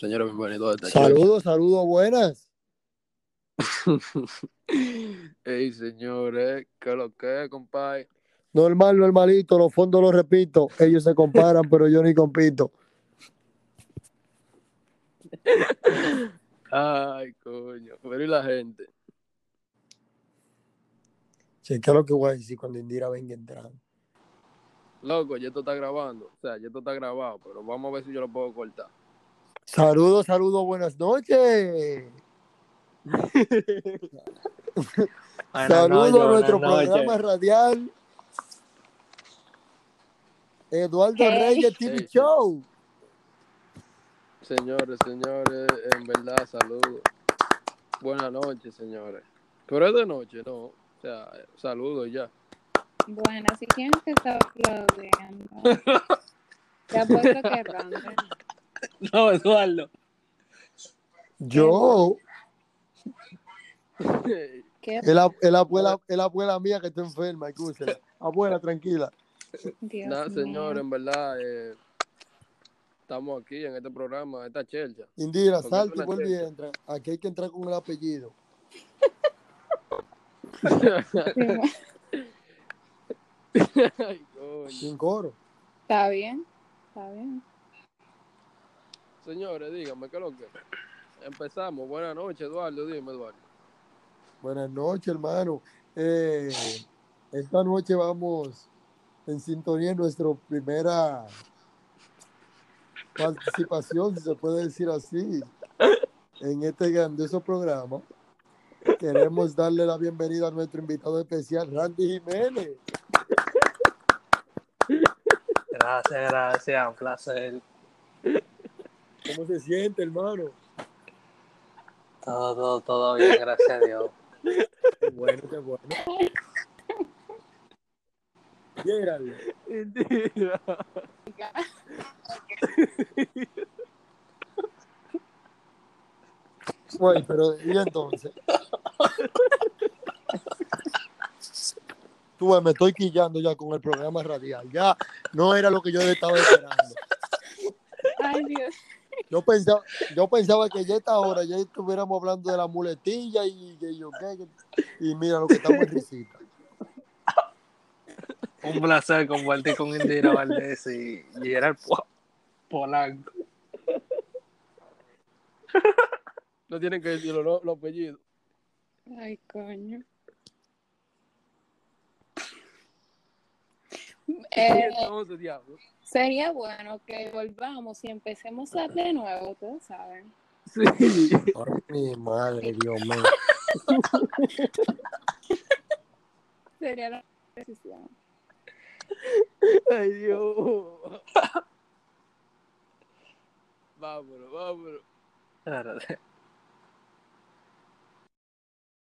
Señores, bienvenidos a esta Saludos, saludos, buenas. Ey, señores, ¿qué lo que, compadre? Normal, normalito, los fondos los repito. Ellos se comparan, pero yo ni compito. Ay, coño. Pero y la gente. Chequea lo que voy a decir cuando Indira venga entrando. Loco, ya esto está grabando. O sea, ya esto está grabado, pero vamos a ver si yo lo puedo cortar. Saludos, saludos, buenas noches. Buenas Saludos a nuestro programa radial. Eduardo ¿Qué? Reyes TV Sí, sí. Show. Señores, señores, en verdad, saludos. Buenas noches, señores. Pero es de noche, ¿no? O sea, saludos ya. Buenas, ¿y quién es que está aplaudiendo? Te apuesto que Ronda. No, Eduardo. Yo, ¿Qué? es la, es la abuela, es la abuela mía que está enferma, escúchela. Abuela, tranquila. Nada, mío. señores, en verdad, eh, estamos aquí en este programa, esta chelcha. Indira, salte y vuelve y entra. Aquí hay que entrar con el apellido. Ay. Sin coro. Está bien, está bien. Señores, díganme, ¿qué es lo que? Empezamos. Buenas noches, Eduardo. Dime, Eduardo. Buenas noches, hermano. Eh, esta noche vamos en sintonía en nuestra primera participación, si se puede decir así, en este grandioso programa. Queremos darle la bienvenida a nuestro invitado especial, Randy Jiménez. Gracias, gracias, un placer. ¿Cómo se siente, hermano? Todo, todo, todo bien, gracias a Dios. Qué bueno, qué bueno. Llégale. Bueno, pero ¿y entonces? Tú ves, me estoy quillando ya con el programa radial. Ya no era lo que yo estaba esperando. Ay, Dios. Yo pensaba, yo pensaba que ya esta hora ya estuviéramos hablando de la muletilla y que yo qué. Y mira lo que estamos en risita. Un placer compartir con Indira Valdés y Gerard Po- Polanco. No tienen que decir los, los apellidos. Ay, coño. Eh, sería bueno que volvamos y empecemos a de nuevo, ustedes saben. Sí. Ay, mi madre, Dios mío. Sería la decisión. Ay, Dios. Vámonos, vámonos.